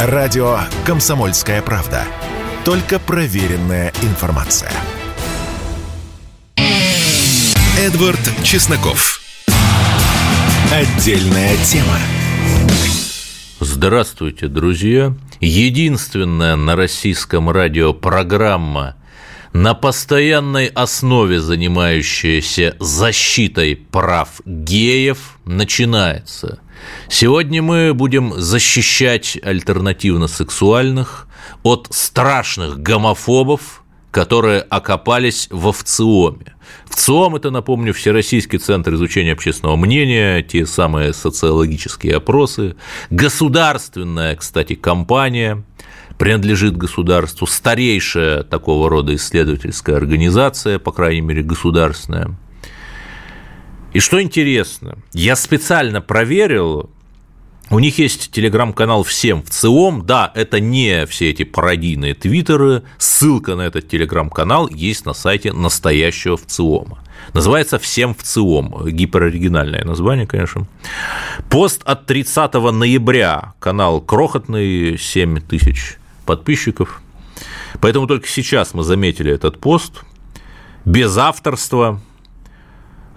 Радио «Комсомольская правда». Только проверенная информация. Эдвард Чесноков. Отдельная тема. Здравствуйте, друзья. Единственная на российском радио программа, на постоянной основе занимающаяся защитой прав геев, начинается. Сегодня мы будем защищать альтернативно-сексуальных от страшных гомофобов, которые окопались в ВЦИОМе. ВЦИОМ – это, напомню, Всероссийский центр изучения общественного мнения, те самые социологические опросы, государственная, кстати, компания, принадлежит государству, старейшая такого рода исследовательская организация, по крайней мере, государственная. И что интересно, я специально проверил, у них есть телеграм-канал «Всем в ЦИОМ». Да, это не все эти пародийные твиттеры. Ссылка на этот телеграм-канал есть на сайте настоящего в ЦИОМа. Называется «Всем в ЦИОМ». Гипероригинальное название, конечно. Пост от 30 ноября. Канал крохотный, 7 тысяч подписчиков. Поэтому только сейчас мы заметили этот пост. Без авторства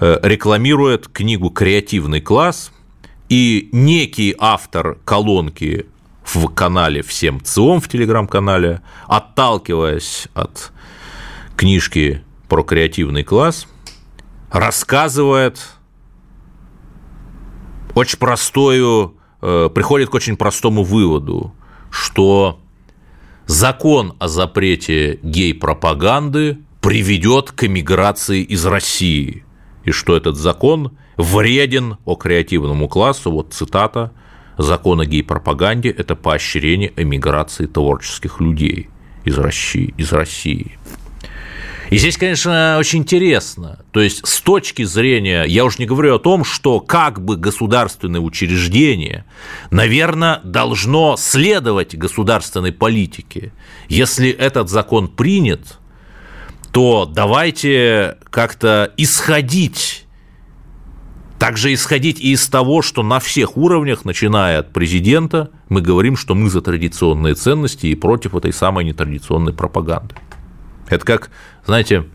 рекламирует книгу «Креативный класс», и некий автор колонки в канале «Всем ЦИОМ» в телеграм-канале, отталкиваясь от книжки про креативный класс, рассказывает очень простую, э, приходит к очень простому выводу, что закон о запрете гей-пропаганды приведет к эмиграции из России, и что этот закон вреден о креативному классу, вот цитата, закон о гей-пропаганде – это поощрение эмиграции творческих людей из России. Из России. И здесь, конечно, очень интересно. То есть, с точки зрения, я уже не говорю о том, что как бы государственное учреждение, наверное, должно следовать государственной политике. Если этот закон принят, то давайте как-то исходить также исходить и из того, что на всех уровнях, начиная от президента, мы говорим, что мы за традиционные ценности и против этой самой нетрадиционной пропаганды. Это как, знаете,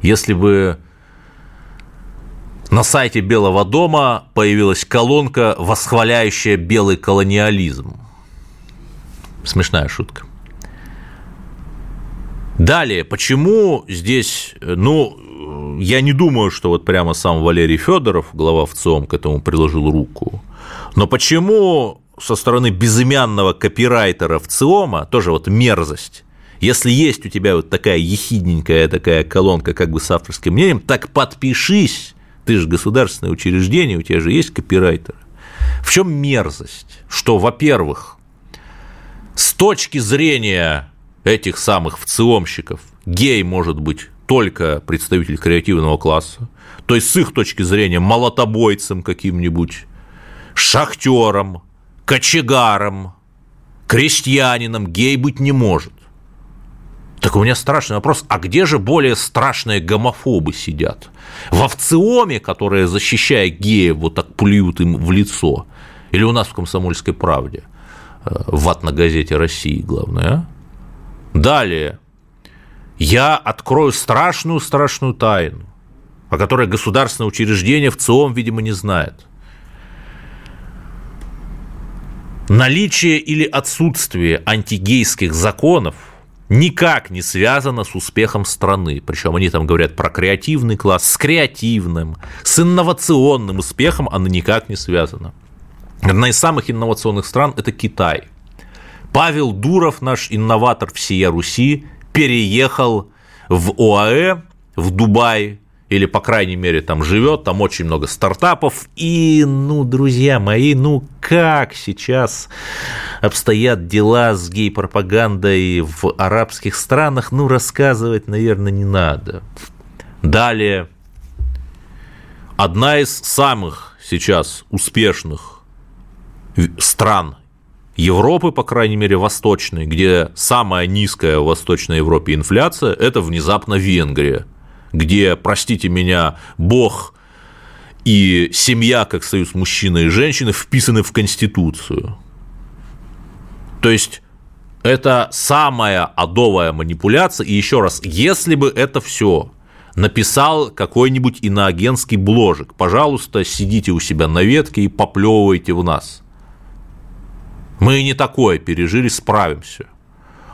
если бы на сайте Белого дома появилась колонка, восхваляющая белый колониализм. Смешная шутка. Далее, почему здесь, ну, я не думаю, что вот прямо сам Валерий Федоров, глава ВЦИОМ, к этому приложил руку. Но почему со стороны безымянного копирайтера ВЦИОМа тоже вот мерзость? Если есть у тебя вот такая ехидненькая такая колонка как бы с авторским мнением, так подпишись, ты же государственное учреждение, у тебя же есть копирайтер. В чем мерзость? Что, во-первых, с точки зрения этих самых вциомщиков гей может быть только представитель креативного класса, то есть с их точки зрения молотобойцем каким-нибудь, шахтером, кочегаром, крестьянином гей быть не может. Так у меня страшный вопрос, а где же более страшные гомофобы сидят? В овциоме, которые, защищая геев, вот так плюют им в лицо? Или у нас в «Комсомольской правде»? Э, в на газете России, главное, а? Далее, я открою страшную-страшную тайну, о которой государственное учреждение в ЦИОМ, видимо, не знает. Наличие или отсутствие антигейских законов никак не связано с успехом страны. Причем они там говорят про креативный класс, с креативным, с инновационным успехом оно никак не связано. Одна из самых инновационных стран – это Китай. Павел Дуров, наш инноватор всея Руси, переехал в ОАЭ, в Дубай, или, по крайней мере, там живет, там очень много стартапов. И, ну, друзья мои, ну как сейчас обстоят дела с гей-пропагандой в арабских странах, ну, рассказывать, наверное, не надо. Далее, одна из самых сейчас успешных стран Европы, по крайней мере, восточной, где самая низкая в Восточной Европе инфляция, это внезапно Венгрия, где, простите меня, Бог и семья, как союз мужчины и женщины, вписаны в Конституцию. То есть это самая адовая манипуляция. И еще раз, если бы это все написал какой-нибудь иноагентский бложек, пожалуйста, сидите у себя на ветке и поплевывайте в нас. Мы не такое пережили, справимся.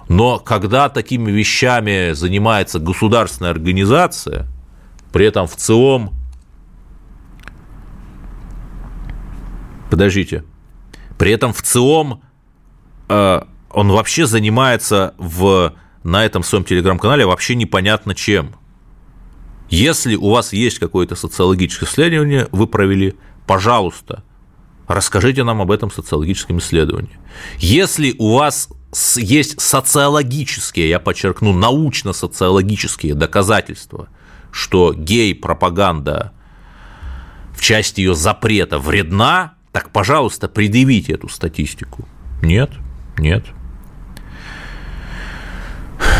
Но когда такими вещами занимается государственная организация, при этом в ЦИОМ... Подождите. При этом в ЦИОМ э, он вообще занимается в, на этом своем телеграм-канале вообще непонятно чем. Если у вас есть какое-то социологическое исследование, вы провели, пожалуйста, расскажите нам об этом социологическом исследовании. Если у вас есть социологические, я подчеркну, научно-социологические доказательства, что гей-пропаганда в части ее запрета вредна, так, пожалуйста, предъявите эту статистику. Нет, нет.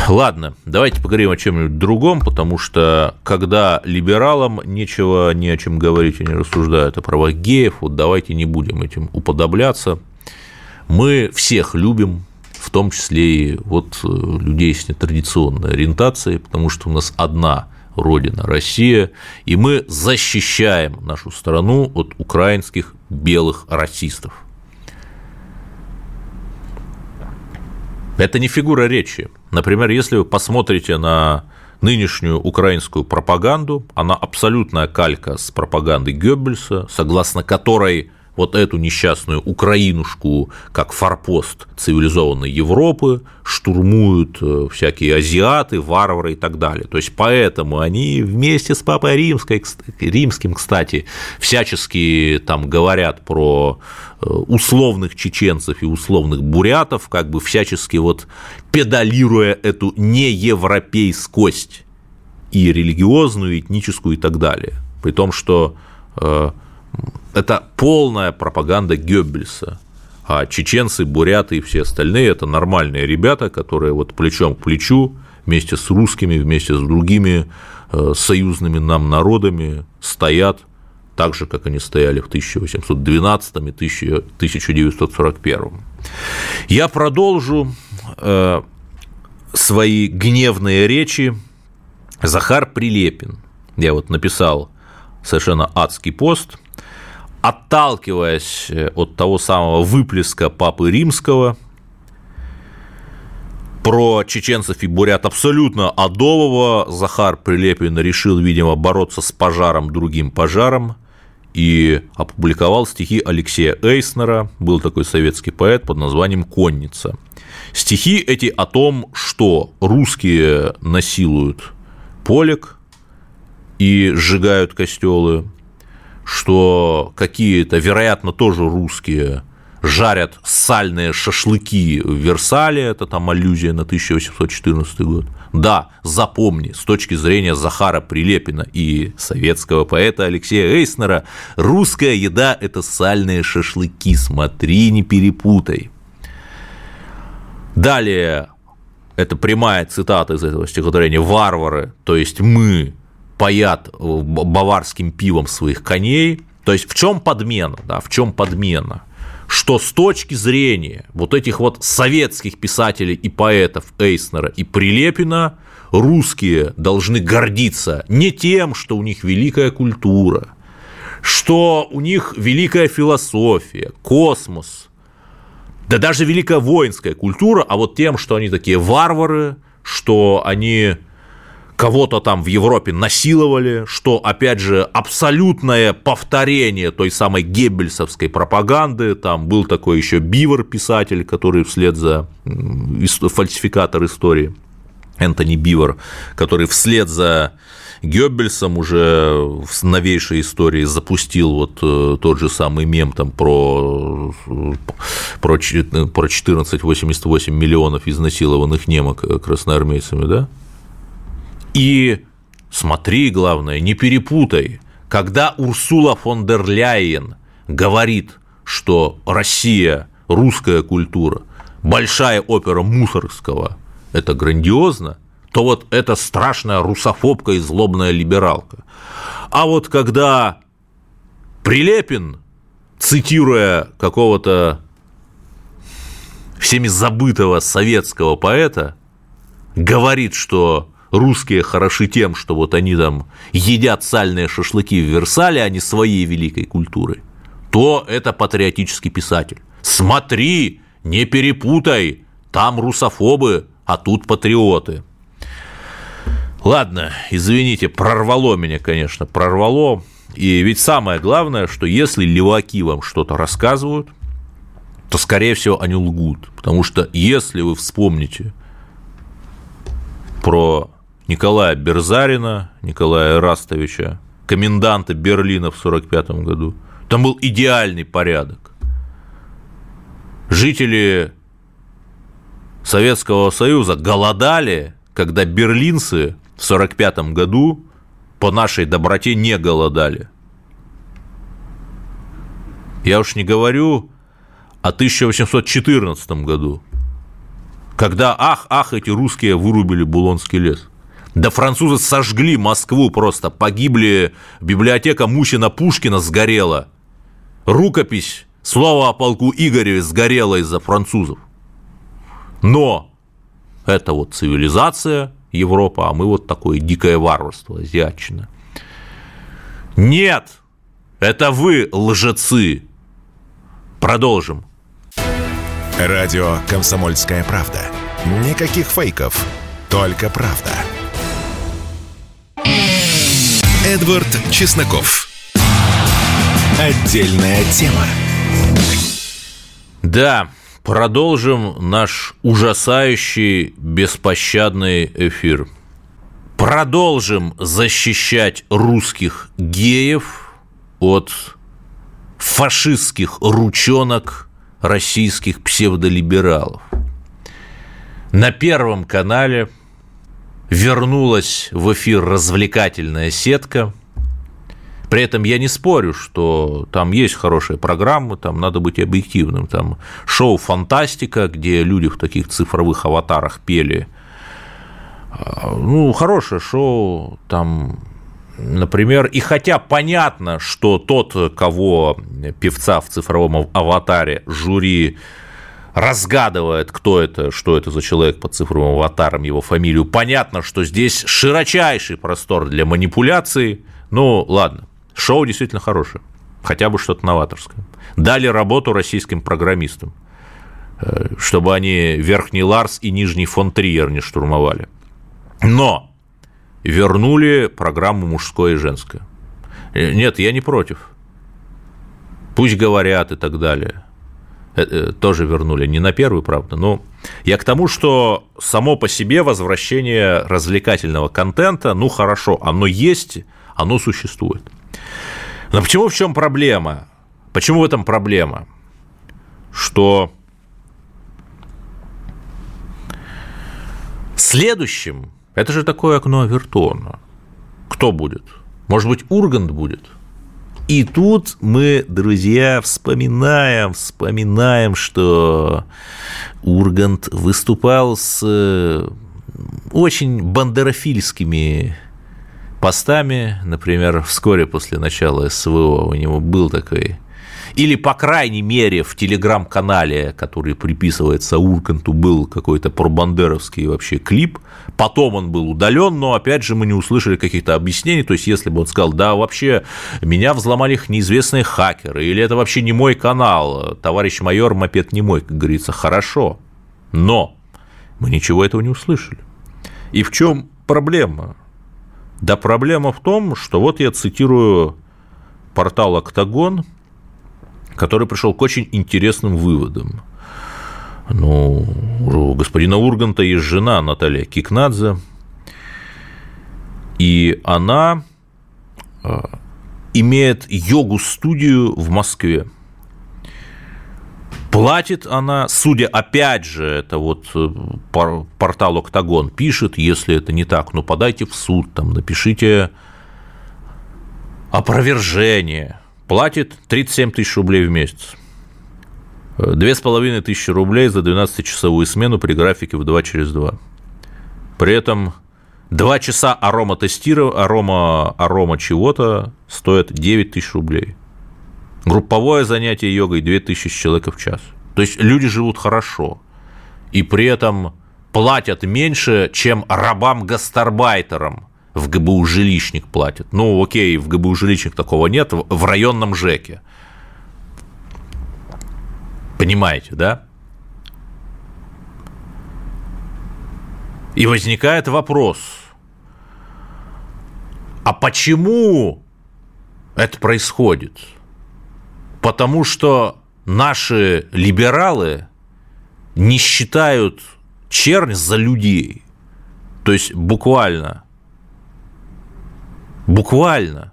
Ладно, давайте поговорим о чем-нибудь другом, потому что когда либералам нечего ни о чем говорить, они рассуждают о правах геев, вот давайте не будем этим уподобляться. Мы всех любим, в том числе и вот э, людей с нетрадиционной ориентацией, потому что у нас одна родина Россия, и мы защищаем нашу страну от украинских белых расистов. Это не фигура речи. Например, если вы посмотрите на нынешнюю украинскую пропаганду, она абсолютная калька с пропагандой Геббельса, согласно которой вот эту несчастную Украинушку как форпост цивилизованной Европы штурмуют э, всякие азиаты, варвары и так далее. То есть поэтому они вместе с Папой Римской, Римским, кстати, всячески там говорят про э, условных чеченцев и условных бурятов, как бы всячески вот педалируя эту неевропейскость и религиозную, и этническую и так далее. При том, что э, это полная пропаганда Геббельса. А чеченцы, буряты и все остальные – это нормальные ребята, которые вот плечом к плечу вместе с русскими, вместе с другими э, союзными нам народами стоят так же, как они стояли в 1812 и 1941. Я продолжу э, свои гневные речи. Захар Прилепин. Я вот написал совершенно адский пост – отталкиваясь э, от того самого выплеска Папы Римского, про чеченцев и бурят абсолютно адового Захар Прилепин решил, видимо, бороться с пожаром другим пожаром и опубликовал стихи Алексея Эйснера, был такой советский поэт под названием «Конница». Стихи эти о том, что русские насилуют полек и сжигают костелы, что какие-то, вероятно, тоже русские жарят сальные шашлыки в Версале, это там аллюзия на 1814 год. Да, запомни, с точки зрения Захара Прилепина и советского поэта Алексея Эйснера, русская еда – это сальные шашлыки, смотри, не перепутай. Далее, это прямая цитата из этого стихотворения «Варвары», то есть мы паят э, баварским пивом своих коней. То есть в чем подмена, да, в чем подмена? Что с точки зрения вот этих вот советских писателей и поэтов Эйснера и Прилепина, русские должны гордиться не тем, что у них великая культура, что у них великая философия, космос, да даже великая воинская культура, а вот тем, что они такие варвары, что они кого-то там в Европе насиловали, что, опять же, абсолютное повторение той самой геббельсовской пропаганды. Там был такой еще Бивер, писатель, который вслед за фальсификатор истории, Энтони Бивер, который вслед за Геббельсом уже в новейшей истории запустил вот э, тот же самый мем там про, про, про 1488 миллионов изнасилованных немок красноармейцами, да? И смотри, главное, не перепутай, когда Урсула фон дер Ляйен говорит, что Россия, русская культура, большая опера Мусоргского – это грандиозно, то вот это страшная русофобка и злобная либералка. А вот когда Прилепин, цитируя какого-то всеми забытого советского поэта говорит, что русские хороши тем, что вот они там едят сальные шашлыки в Версале, а не своей великой культурой, то это патриотический писатель. Смотри, не перепутай, там русофобы, а тут патриоты. Ладно, извините, прорвало меня, конечно, прорвало. И ведь самое главное, что если леваки вам что-то рассказывают, то, скорее всего, они лгут. Потому что если вы вспомните про Николая Берзарина, Николая Растовича, коменданта Берлина в 1945 году, там был идеальный порядок. Жители Советского Союза голодали, когда берлинцы в 1945 году по нашей доброте не голодали. Я уж не говорю о 1814 году, когда, ах, ах, эти русские вырубили Булонский лес. Да французы сожгли Москву просто, погибли, библиотека Мухина-Пушкина сгорела, рукопись Слово о полку Игореве сгорело из-за французов. Но это вот цивилизация Европа, а мы вот такое дикое варварство, азиатчина. Нет, это вы лжецы. Продолжим. Радио «Комсомольская правда». Никаких фейков, только правда. Эдвард Чесноков. Отдельная тема. Да, продолжим наш ужасающий, беспощадный эфир. Продолжим защищать русских геев от фашистских ручонок российских псевдолибералов. На Первом канале вернулась в эфир развлекательная сетка – при этом я не спорю, что там есть хорошие программы, там надо быть объективным. Там шоу «Фантастика», где люди в таких цифровых аватарах пели. А, ну, хорошее шоу, там Например, и хотя понятно, что тот, кого певца в цифровом аватаре жюри разгадывает, кто это, что это за человек под цифровым аватаром, его фамилию, понятно, что здесь широчайший простор для манипуляции. Ну, ладно. Шоу действительно хорошее, хотя бы что-то новаторское. Дали работу российским программистам, э, чтобы они Верхний Ларс и Нижний фон Триер не штурмовали. Но вернули программу «Мужское и женское». Э, нет, я не против. Пусть говорят и так далее. Это тоже вернули, не на первый, правда, но я к тому, что само по себе возвращение развлекательного контента, ну хорошо, оно есть, оно существует. Но почему в чем проблема? Почему в этом проблема? Что следующим, это же такое окно Авертона, кто будет? Может быть, Ургант будет? И тут мы, друзья, вспоминаем, вспоминаем, что Ургант выступал с очень бандерофильскими постами, например, вскоре после начала СВО у него был такой или, по крайней мере, в телеграм-канале, который приписывается Урканту, был какой-то пробандеровский вообще клип. Потом он был удален, но, опять же, мы не услышали каких-то объяснений. То есть, если бы он сказал, да, вообще, меня взломали неизвестные хакеры, или это вообще не мой канал, товарищ майор, мопед не мой, как говорится, хорошо. Но мы ничего этого не услышали. И в чем проблема? Да проблема в том, что вот я цитирую портал «Октагон», который пришел к очень интересным выводам. Ну, у господина Урганта есть жена Наталья Кикнадзе, и она а, имеет йогу-студию в Москве – Платит она, судя, опять же, это вот э, портал Октагон пишет, если это не так, ну подайте в суд, там, напишите опровержение. Платит 37 тысяч рублей в месяц. Две с половиной тысячи рублей за 12-часовую смену при графике в 2 через 2. При этом 2 часа арома тестирования, арома, арома чего-то стоит 9 тысяч рублей. Групповое занятие йогой 2000 человек в час. То есть люди живут хорошо. и при этом платят меньше, чем рабам-гастарбайтерам в ГБУ жилищник платят. Ну, окей, в ГБУ жилищник такого нет, в районном ЖЭКе. Понимаете, да? И возникает вопрос, а почему это происходит? Потому что наши либералы не считают чернь за людей. То есть буквально. Буквально.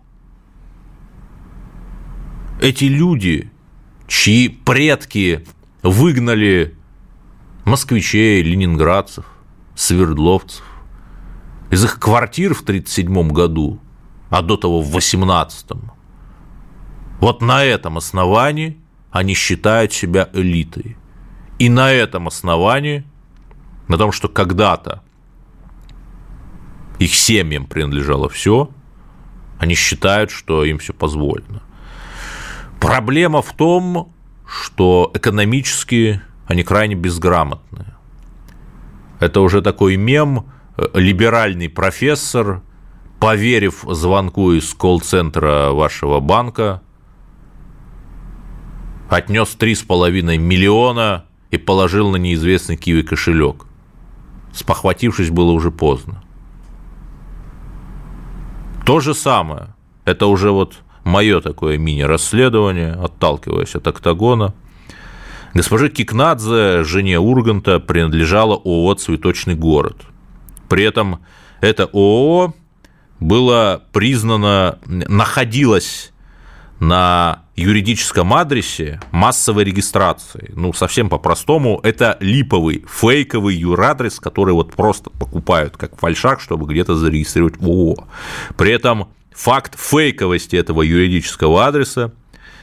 Эти люди, чьи предки выгнали москвичей, ленинградцев, свердловцев из их квартир в 1937 году, а до того в 18 вот на этом основании они считают себя элитой. И на этом основании, на том, что когда-то их семьям принадлежало все, они считают, что им все позволено. Проблема в том, что экономически они крайне безграмотные. Это уже такой мем, либеральный профессор, поверив звонку из колл-центра вашего банка, отнес 3,5 миллиона и положил на неизвестный киви кошелек. Спохватившись, было уже поздно. То же самое. Это уже вот мое такое мини-расследование, отталкиваясь от октагона. Госпоже Кикнадзе, жене Урганта, принадлежало ООО «Цветочный город». При этом это ООО было признано, находилось на юридическом адресе массовой регистрации. Ну, совсем по-простому, это липовый, фейковый юрадрес, который вот просто покупают как фальшак, чтобы где-то зарегистрировать ООО. При этом факт фейковости этого юридического адреса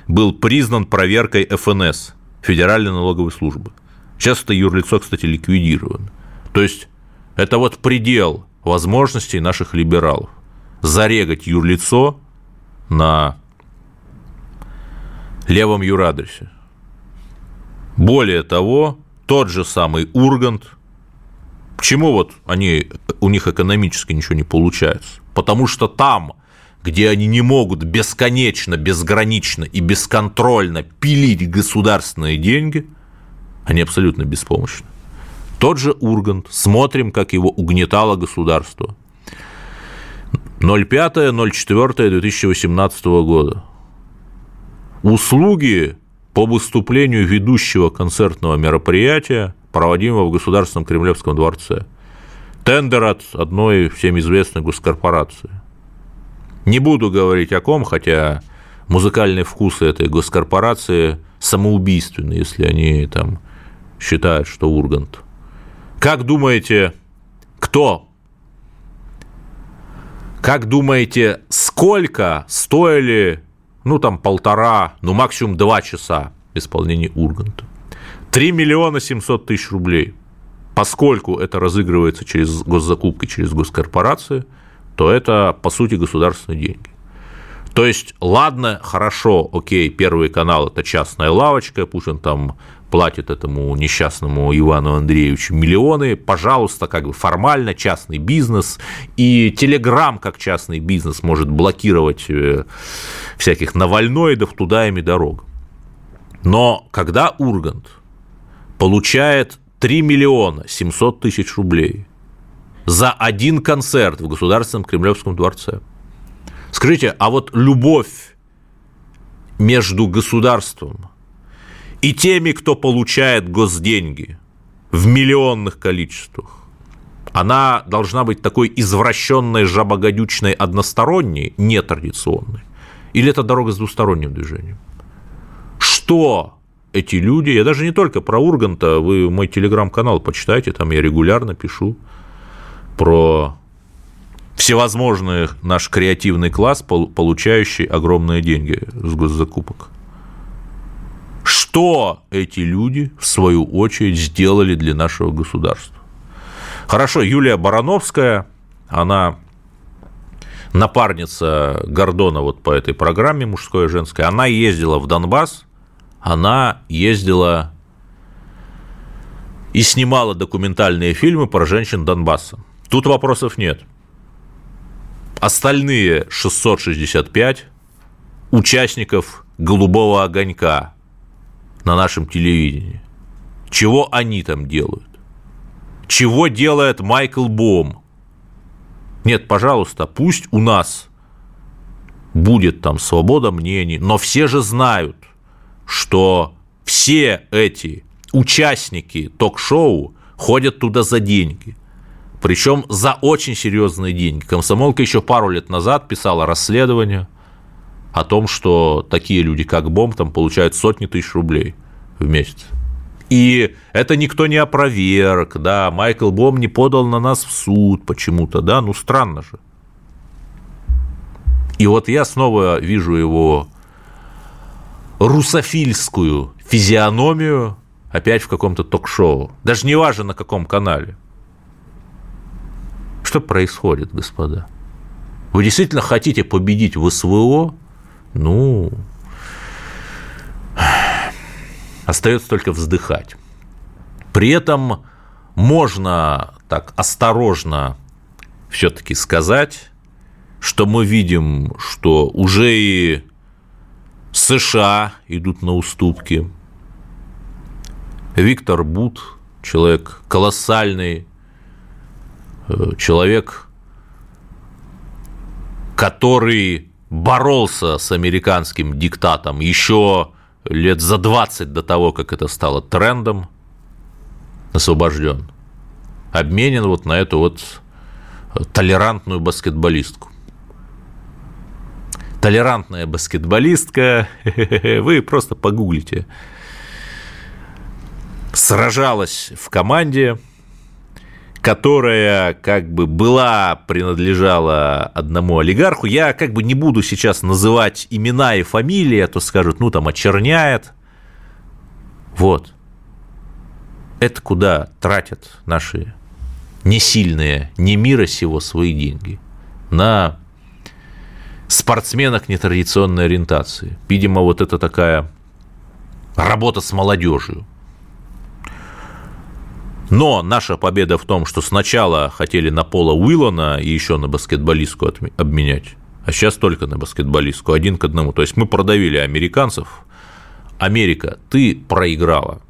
был признан проверкой ФНС, Федеральной налоговой службы. Сейчас это юрлицо, кстати, ликвидировано. То есть это вот предел возможностей наших либералов. Зарегать юрлицо на левом юрадресе. Более того, тот же самый Ургант, почему вот они, у них экономически ничего не получается? Потому что там, где они не могут бесконечно, безгранично и бесконтрольно пилить государственные деньги, они абсолютно беспомощны. Тот же Ургант, смотрим, как его угнетало государство. 05.04.2018 года услуги по выступлению ведущего концертного мероприятия, проводимого в Государственном Кремлевском дворце. Тендер от одной всем известной госкорпорации. Не буду говорить о ком, хотя музыкальные вкусы этой госкорпорации самоубийственны, если они там считают, что Ургант. Как думаете, кто? Как думаете, сколько стоили ну, там, полтора, ну, максимум два часа исполнения Урганта. 3 миллиона 700 тысяч рублей. Поскольку это разыгрывается через госзакупки, через госкорпорации, то это, по сути, государственные деньги. То есть, ладно, хорошо, окей, Первый канал – это частная лавочка, пусть там платит этому несчастному Ивану Андреевичу миллионы, пожалуйста, как бы формально частный бизнес, и Телеграм как частный бизнес может блокировать э, всяких навальноидов туда ими дорог. Но когда Ургант получает 3 миллиона 700 тысяч рублей за один концерт в Государственном Кремлевском дворце, скажите, а вот любовь между государством и теми, кто получает госденьги в миллионных количествах, она должна быть такой извращенной, жабогодючной, односторонней, нетрадиционной? Или это дорога с двусторонним движением? Что эти люди, я даже не только про Урганта, вы мой телеграм-канал почитайте, там я регулярно пишу про всевозможный наш креативный класс, получающий огромные деньги с госзакупок что эти люди, в свою очередь, сделали для нашего государства. Хорошо, Юлия Барановская, она напарница Гордона вот по этой программе мужской и женской, она ездила в Донбасс, она ездила и снимала документальные фильмы про женщин Донбасса. Тут вопросов нет. Остальные 665 участников «Голубого огонька» на нашем телевидении. Чего они там делают? Чего делает Майкл Бом? Нет, пожалуйста, пусть у нас будет там свобода мнений, но все же знают, что все эти участники ток-шоу ходят туда за деньги. Причем за очень серьезные деньги. Комсомолка еще пару лет назад писала расследование о том, что такие люди, как Бом, там получают сотни тысяч рублей в месяц. И это никто не опроверг, да, Майкл Бом не подал на нас в суд почему-то, да, ну странно же. И вот я снова вижу его русофильскую физиономию опять в каком-то ток-шоу. Даже не важно, на каком канале. Что происходит, господа? Вы действительно хотите победить в СВО? Ну, остается только вздыхать. При этом можно так осторожно все-таки сказать, что мы видим, что уже и США идут на уступки. Виктор Бут, человек колоссальный, э, человек, который боролся с американским диктатом еще лет за 20 до того, как это стало трендом, освобожден, обменен вот на эту вот толерантную баскетболистку. Толерантная баскетболистка, вы просто погуглите, сражалась в команде, которая как бы была, принадлежала одному олигарху. Я как бы не буду сейчас называть имена и фамилии, а то скажут, ну там очерняет. Вот. Это куда тратят наши несильные, не мира сего свои деньги? На спортсменах нетрадиционной ориентации. Видимо, вот это такая работа с молодежью. Но наша победа в том, что сначала хотели на Пола Уиллона и еще на баскетболистку обменять, а сейчас только на баскетболистку, один к одному. То есть мы продавили американцев. Америка, ты проиграла,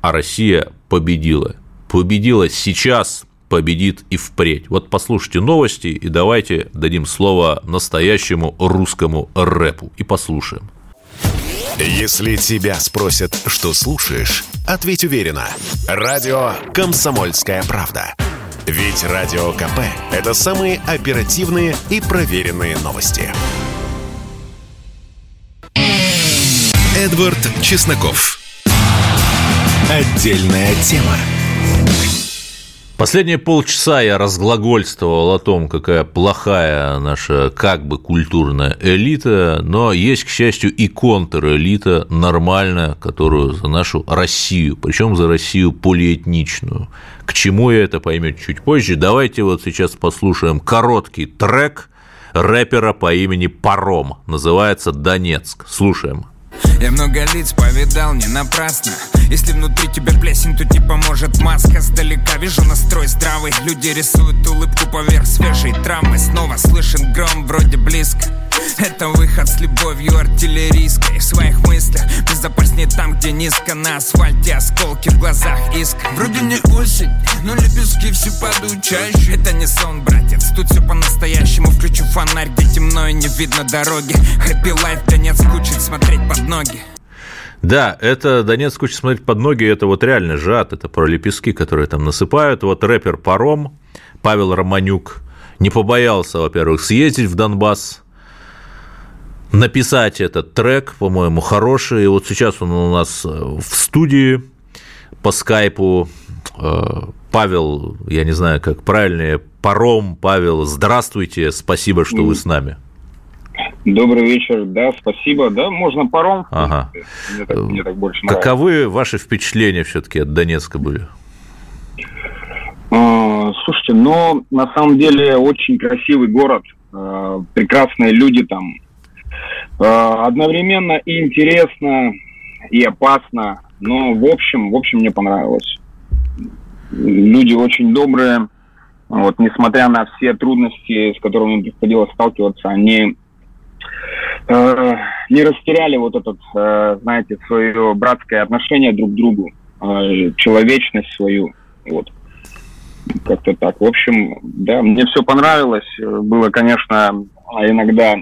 а Россия победила. Победила сейчас, победит и впредь. Вот послушайте новости и давайте дадим слово настоящему русскому рэпу и послушаем. Если тебя спросят, что слушаешь, ответь уверенно. Радио «Комсомольская правда». Ведь Радио КП – это самые оперативные и проверенные новости. Эдвард Чесноков. Отдельная тема. Последние полчаса я разглагольствовал о том, какая плохая наша как бы культурная элита, но есть, к счастью, и контрэлита нормальная, которую за нашу Россию, причем за Россию полиэтничную. К чему я это поймете чуть позже. Давайте вот сейчас послушаем короткий трек рэпера по имени Паром. Называется «Донецк». Слушаем. Я много лиц повидал не напрасно. Если внутри тебя плесень, тут не поможет маска Сдалека. Вижу настрой здравый Люди рисуют улыбку поверх свежей травмы Снова слышен гром, вроде близко. Это выход с любовью артиллерийской. В своих мыслях безопаснее там, где низко. На асфальте осколки в глазах иск Вроде не осень, но лепестки все падают чаще. Это не сон, братец, тут все по-настоящему. Включу фонарь, где темно и не видно дороги. Хэппи лайф, да нет скучит смотреть под ноги да, это Донецк хочет смотреть под ноги, это вот реально жад, это про лепестки, которые там насыпают. Вот рэпер Паром, Павел Романюк, не побоялся, во-первых, съездить в Донбасс, написать этот трек, по-моему, хороший. И вот сейчас он у нас э, в студии по скайпу. Э, Павел, я не знаю, как правильнее, Паром, Павел, здравствуйте, спасибо, что вы с нами. Добрый вечер, да, спасибо, да, можно паром. Ага. Мне так, мне так больше нравится. Каковы ваши впечатления все-таки от Донецка были? А, слушайте, ну, на самом деле, очень красивый город, а, прекрасные люди там, а, одновременно и интересно, и опасно. Но в общем, в общем, мне понравилось. люди очень добрые. Вот, несмотря на все трудности, с которыми им приходилось сталкиваться, они э, не растеряли вот этот, э, знаете, свое братское отношение друг к другу, э, человечность свою. Вот. Как-то так. В общем, да, мне все понравилось. Было, конечно, иногда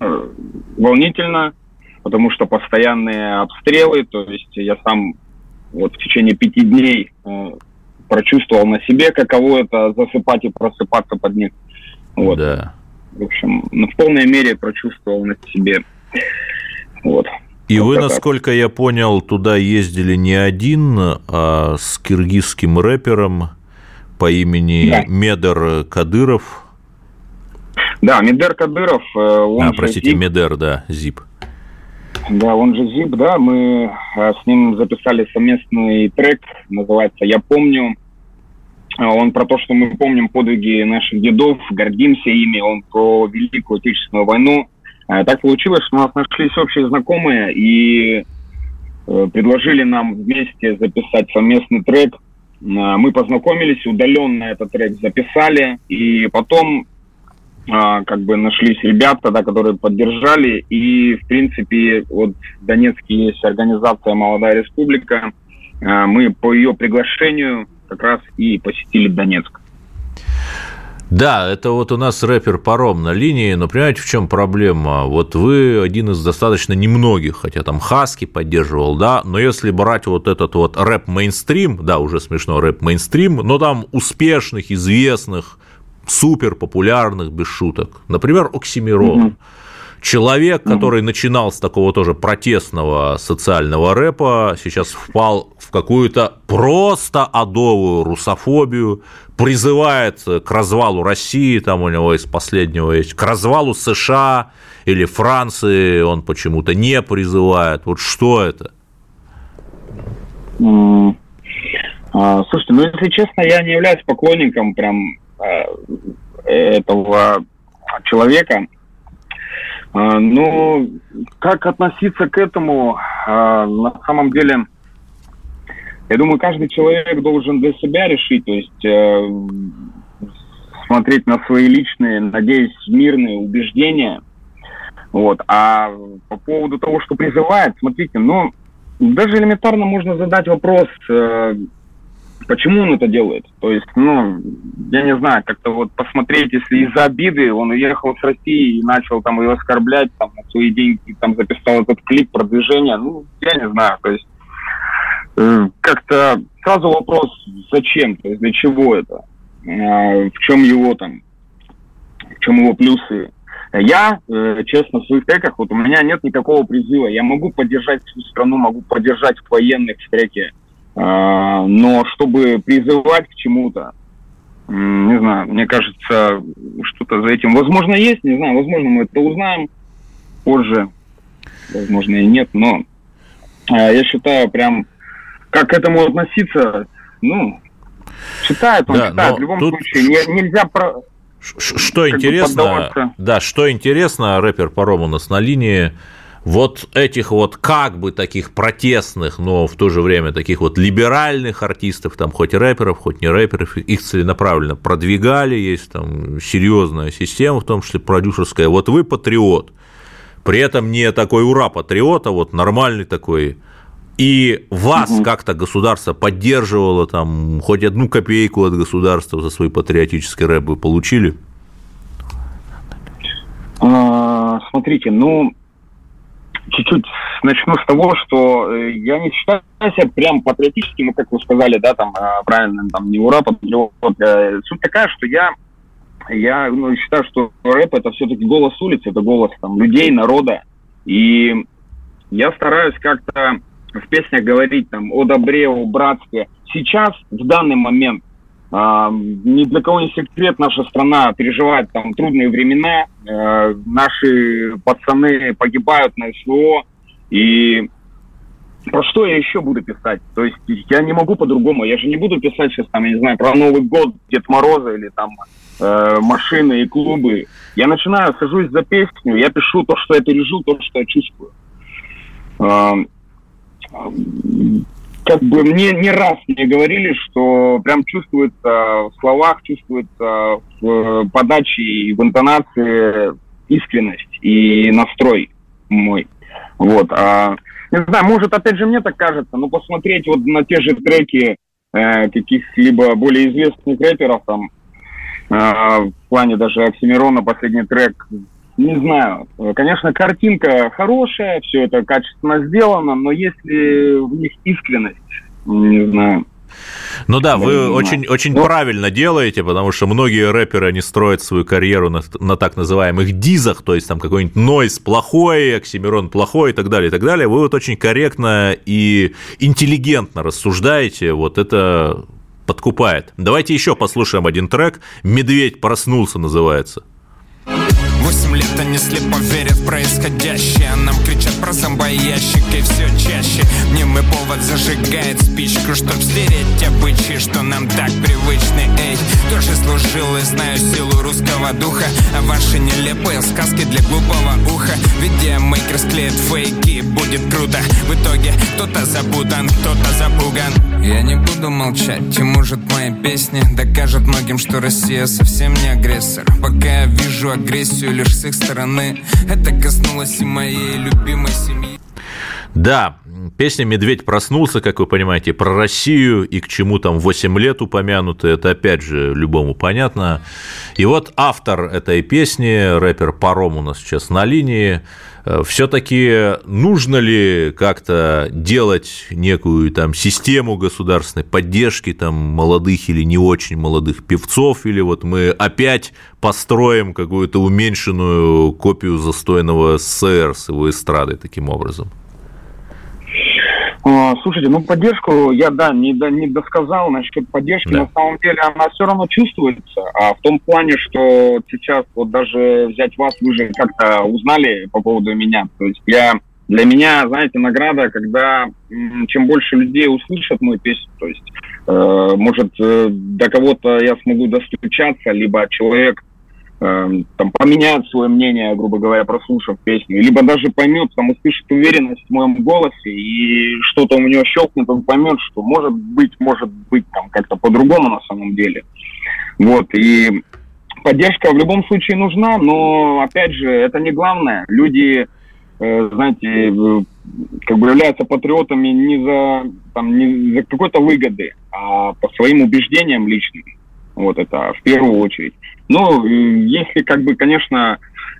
э, волнительно, потому что постоянные обстрелы, то есть я сам вот в течение пяти дней э, прочувствовал на себе, каково это засыпать и просыпаться под них. Вот. Да. В общем, ну, в полной мере прочувствовал на себе. Вот. И вот вы, так. насколько я понял, туда ездили не один, а с киргизским рэпером по имени да. Медер Кадыров. Да, Медер Кадыров. Э, он а, простите, Зип. Медер, да, Зип. Да, он же Зип, да, мы э, с ним записали совместный трек, называется «Я помню». А, он про то, что мы помним подвиги наших дедов, гордимся ими, он про Великую Отечественную войну. А, так получилось, что у нас нашлись общие знакомые и э, предложили нам вместе записать совместный трек. А, мы познакомились, удаленно этот трек записали, и потом как бы нашлись ребята, да, которые поддержали, и, в принципе, вот в Донецке есть организация «Молодая республика», мы по ее приглашению как раз и посетили Донецк. Да, это вот у нас рэпер Паром на линии, но понимаете, в чем проблема? Вот вы один из достаточно немногих, хотя там Хаски поддерживал, да, но если брать вот этот вот рэп-мейнстрим, да, уже смешно рэп-мейнстрим, но там успешных, известных, супер популярных, без шуток, например, Оксимирон, угу. Человек, который начинал с такого тоже протестного социального рэпа, сейчас впал в какую-то просто адовую русофобию, призывает к развалу России, там у него из последнего есть, к развалу США или Франции он почему-то не призывает. Вот что это? А, слушайте, ну если честно, я не являюсь поклонником прям э, этого человека. А, ну, как относиться к этому? А, на самом деле, я думаю, каждый человек должен для себя решить, то есть э, смотреть на свои личные, надеюсь, мирные убеждения. Вот. А по поводу того, что призывает, смотрите, ну, даже элементарно можно задать вопрос, э, почему он это делает. То есть, ну, я не знаю, как-то вот посмотреть, если из-за обиды он уехал с России и начал там ее оскорблять, там, на свои деньги, там, записал этот клип продвижения, ну, я не знаю, то есть, э, как-то сразу вопрос, зачем, то есть, для чего это, э, в чем его там, в чем его плюсы. Я, э, честно, в своих треках, вот у меня нет никакого призыва. Я могу поддержать всю страну, могу поддержать военных в треке, но чтобы призывать к чему-то, не знаю, мне кажется, что-то за этим, возможно, есть, не знаю, возможно, мы это узнаем позже, возможно, и нет, но а, я считаю, прям, как к этому относиться, ну, читает он, да, читает, в любом тут... случае, не, нельзя про... Что интересно, да, что интересно, рэпер Паром у нас на линии, вот этих вот как бы таких протестных, но в то же время таких вот либеральных артистов, там хоть рэперов, хоть не рэперов, их целенаправленно продвигали, есть там серьезная система, в том числе продюсерская. Вот вы патриот, при этом не такой ура патриот, а вот нормальный такой и вас угу. как-то государство поддерживало, там, хоть одну копейку от государства за свой патриотический рэп вы получили? А, смотрите, ну, чуть-чуть начну с того, что э, я не считаю себя прям патриотическим, ну, как вы сказали, да, там, э, правильно, там, не ура, патриот. Э, суть такая, что я, я ну, считаю, что рэп это все-таки голос улицы, это голос там людей, народа. И я стараюсь как-то в песнях говорить там о добре, о братстве. Сейчас, в данный момент, ни для кого не секрет, наша страна переживает там трудные времена, э, наши пацаны погибают на СВО, и про что я еще буду писать? То есть я не могу по-другому, я же не буду писать сейчас там, я не знаю, про Новый год, Дед Мороза или там э, машины и клубы. Я начинаю, сажусь за песню, я пишу то, что я пережил, то, что я чувствую. Э, как бы мне не раз мне говорили, что прям чувствуется в словах, чувствуется в подаче и в интонации искренность и настрой мой. Вот. А, не знаю, может, опять же, мне так кажется, но посмотреть вот на те же треки э, каких-либо более известных рэперов, там, э, в плане даже Оксимирона последний трек, не знаю. Конечно, картинка хорошая, все это качественно сделано, но если в них искренность, не знаю, ну да, вы очень, очень ну, правильно делаете, потому что многие рэперы, они строят свою карьеру на, на так называемых дизах, то есть там какой-нибудь нойс плохой, Оксимирон плохой и так далее, и так далее. Вы вот очень корректно и интеллигентно рассуждаете, вот это подкупает. Давайте еще послушаем один трек «Медведь проснулся» называется. Восемь лет они слепо верят в происходящее. Нам кричат про зомбоящик и все чаще. Мне мой повод зажигает спичку Чтоб стереть обычаи, что нам так привычны. Эй, тоже служил и знаю силу русского духа? А ваши нелепые сказки для глупого уха. Видеомейкер склеит фейки, будет круто. В итоге кто-то запутан, кто-то запуган. Я не буду молчать, и может мои песни Докажут многим, что Россия совсем не агрессор. Пока я вижу агрессию лишь с их стороны. Это коснулось и моей любимой семьи. Да, песня «Медведь проснулся», как вы понимаете, про Россию и к чему там 8 лет упомянуты, это опять же любому понятно. И вот автор этой песни, рэпер Паром у нас сейчас на линии, все-таки нужно ли как-то делать некую там систему государственной поддержки там молодых или не очень молодых певцов, или вот мы опять построим какую-то уменьшенную копию застойного СССР с его эстрадой таким образом? А, слушайте, ну поддержку я, да, не, да, не досказал насчет поддержки. Да. На самом деле она все равно чувствуется. А в том плане, что сейчас вот даже взять вас, вы же как-то узнали по поводу меня. То есть я для меня, знаете, награда, когда чем больше людей услышат мою песню, то есть, э, может, э, до кого-то я смогу достучаться, либо человек там, поменяет свое мнение, грубо говоря, прослушав песню, либо даже поймет, там, услышит уверенность в моем голосе, и что-то у него щелкнет, он поймет, что может быть, может быть, там, как-то по-другому на самом деле. Вот, и поддержка в любом случае нужна, но, опять же, это не главное. Люди, э, знаете, как бы являются патриотами не за, там, не за какой-то выгоды, а по своим убеждениям личным. Вот это в первую очередь. Ну, если как бы, конечно,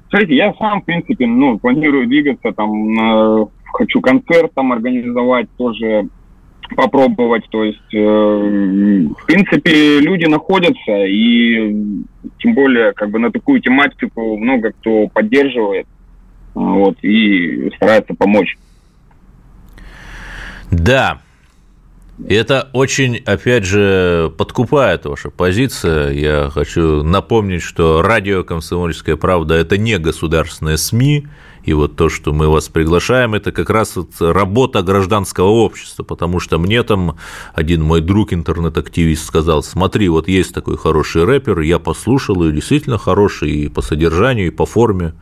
смотрите, я сам, в принципе, ну, планирую двигаться, там, э, хочу концерт там организовать, тоже попробовать, то есть, э, в принципе, люди находятся, и тем более, как бы на такую тематику много кто поддерживает, вот, и старается помочь. Да, и это очень, опять же, подкупает ваша позиция. Я хочу напомнить, что радио «Комсомольская правда» – это не государственные СМИ, и вот то, что мы вас приглашаем, это как раз вот работа гражданского общества, потому что мне там один мой друг, интернет-активист, сказал, смотри, вот есть такой хороший рэпер, я послушал, и действительно хороший и по содержанию, и по форме.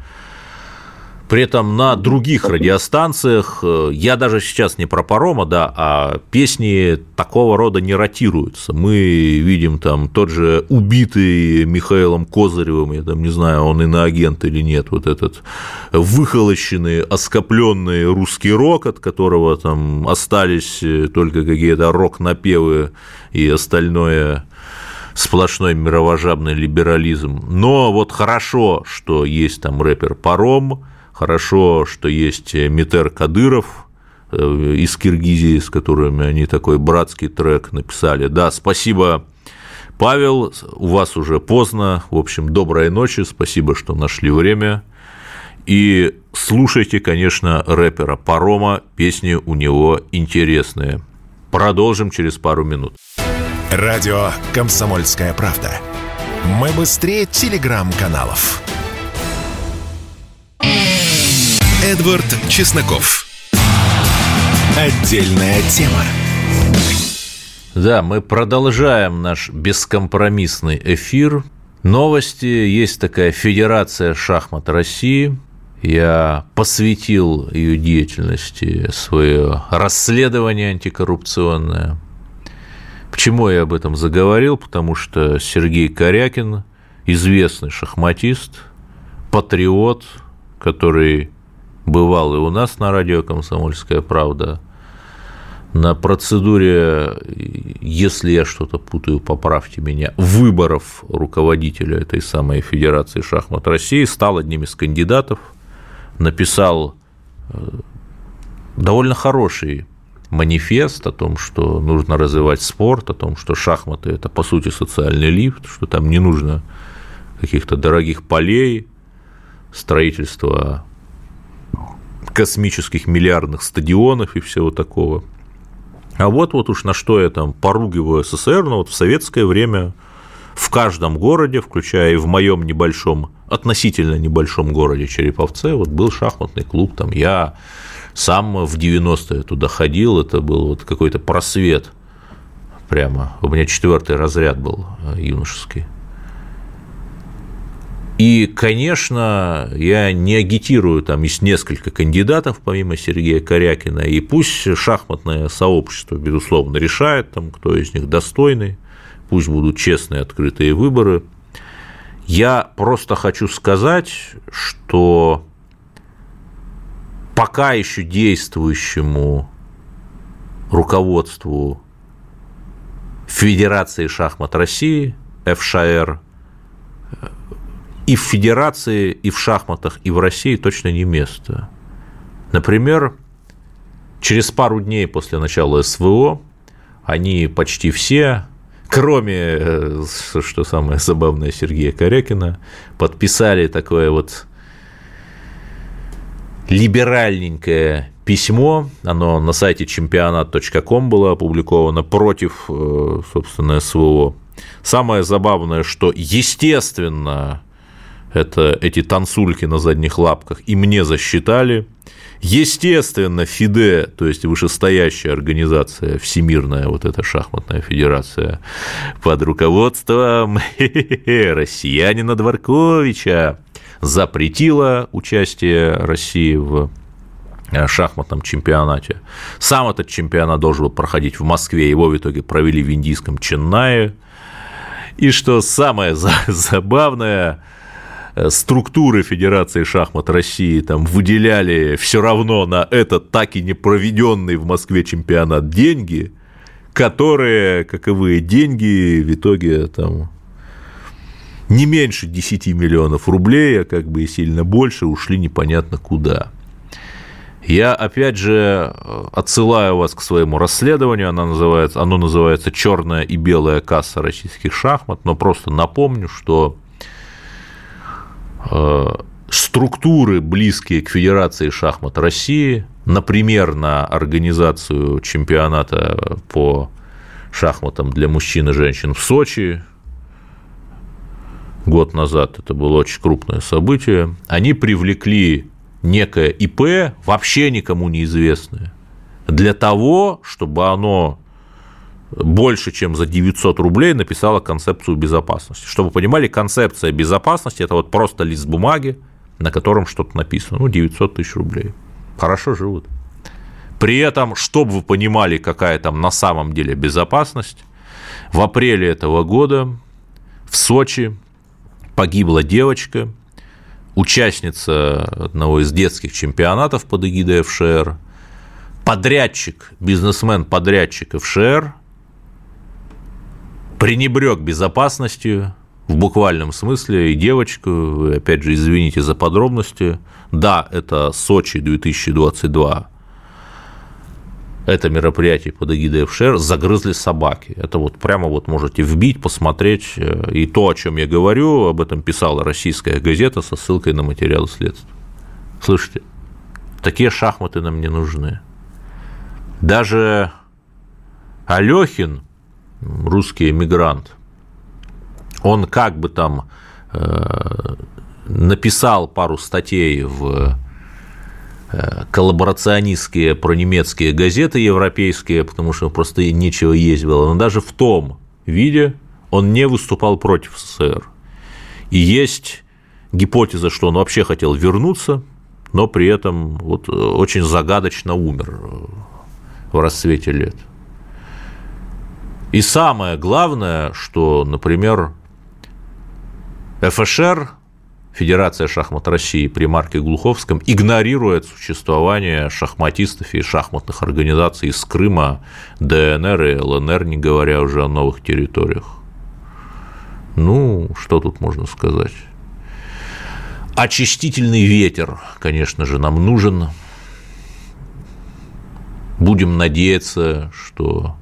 При этом на других радиостанциях, э, я даже сейчас не про парома, да, а песни такого рода не ротируются. Мы видим там тот же убитый Михаилом Козыревым, я там не знаю, он иноагент или нет, вот этот выхолощенный, оскопленный русский рок, от которого там остались э, только какие-то рок-напевы и остальное сплошной мировожабный либерализм. Но вот хорошо, что есть там рэпер Паром, Хорошо, что есть Митер Кадыров э, из Киргизии, с которыми они такой братский трек написали. Да, спасибо, Павел, у вас уже поздно. В общем, доброй ночи, спасибо, что нашли время. И слушайте, конечно, рэпера Парома, песни у него интересные. Продолжим через пару минут. Радио «Комсомольская правда». Мы быстрее телеграм-каналов. Эдвард Чесноков. Отдельная тема. Да, мы продолжаем наш бескомпромиссный эфир. Новости. Есть такая Федерация шахмат России. я посвятил ее деятельности свое расследование антикоррупционное. Почему я об этом заговорил? Потому что Сергей Корякин, известный шахматист, патриот, который бывал и у нас на радио «Комсомольская правда», на процедуре, если я что-то путаю, поправьте меня, выборов руководителя этой самой Федерации шахмат России, стал одним из кандидатов, написал э, довольно хороший манифест о том, что нужно развивать спорт, о том, что шахматы – это, по сути, социальный лифт, что там не нужно каких-то дорогих полей, строительства космических миллиардных стадионов и всего такого – а вот, вот уж на что я там поругиваю СССР, но вот в советское время в каждом городе, включая и в моем небольшом, относительно небольшом городе Череповце, вот был шахматный клуб, там я сам в 90-е туда ходил, это был вот какой-то просвет прямо, у меня четвертый разряд был э, юношеский. И, конечно, я не агитирую, там есть несколько кандидатов, помимо Сергея Корякина, и пусть шахматное сообщество, безусловно, решает, там, кто из них достойный, пусть будут честные, открытые выборы. Я просто хочу сказать, что пока еще действующему руководству Федерации шахмат России, ФШР, и в федерации, и в шахматах, и в России точно не место. Например, через пару дней после начала СВО они почти все, кроме, э, что самое забавное, Сергея Корякина, подписали такое вот либеральненькое письмо, оно на сайте чемпионат.ком было опубликовано против, э, собственно, СВО. Самое забавное, что, естественно, это эти танцульки на задних лапках, и мне засчитали. Естественно, ФИДЕ, то есть вышестоящая организация, всемирная вот эта шахматная федерация, под руководством россиянина Дворковича запретила участие России в шахматном чемпионате. Сам этот чемпионат должен был проходить в Москве, его в итоге провели в индийском Ченнае. И что самое забавное, Э, структуры Федерации шахмат России там выделяли все равно на этот так и не проведенный в Москве чемпионат деньги, которые, каковые деньги, в итоге там не меньше 10 миллионов рублей, а как бы и сильно больше, ушли непонятно куда. Я, опять же, отсылаю вас к своему расследованию, оно называется, оно называется «Черная и белая касса российских шахмат», но просто напомню, что Э, структуры, близкие к Федерации шахмат России, например, на организацию чемпионата по шахматам для мужчин и женщин в Сочи. Год назад, это было очень крупное событие, они привлекли некое ИП, вообще никому неизвестное, для того, чтобы оно больше, чем за 900 рублей написала концепцию безопасности. Чтобы вы понимали, концепция безопасности – это вот просто лист бумаги, на котором что-то написано. Ну, 900 тысяч рублей. Хорошо живут. При этом, чтобы вы понимали, какая там на самом деле безопасность, в апреле этого года в Сочи погибла девочка, участница одного из детских чемпионатов под эгидой ФШР, подрядчик, бизнесмен-подрядчик ФШР пренебрег безопасностью в буквальном смысле и девочку, опять же, извините за подробности, да, это Сочи 2022, это мероприятие под эгидой ФШР загрызли собаки. Это вот прямо вот можете вбить, посмотреть. И то, о чем я говорю, об этом писала российская газета со ссылкой на материалы следствия. Слышите, такие шахматы нам не нужны. Даже Алехин, русский эмигрант, он как бы там э, написал пару статей в э, коллаборационистские пронемецкие газеты европейские, потому что просто нечего есть было, но даже в том виде он не выступал против СССР. И есть гипотеза, что он вообще хотел вернуться но при этом вот очень загадочно умер в расцвете лет. И самое главное, что, например, ФШР, Федерация шахмат России при Марке Глуховском, игнорирует существование шахматистов и шахматных организаций из Крыма, ДНР и ЛНР, не говоря уже о новых территориях. Ну, что тут можно сказать? Очистительный ветер, конечно же, нам нужен. Будем надеяться, что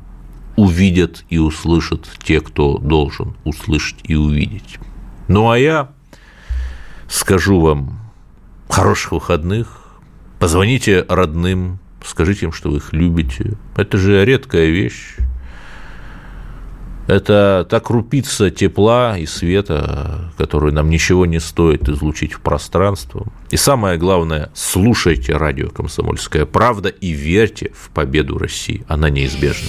увидят и услышат те, кто должен услышать и увидеть. Ну а я скажу вам хороших выходных, позвоните родным, скажите им, что вы их любите. Это же редкая вещь. Это та крупица тепла и света, которую нам ничего не стоит излучить в пространство. И самое главное, слушайте радио «Комсомольская правда» и верьте в победу России. Она неизбежна.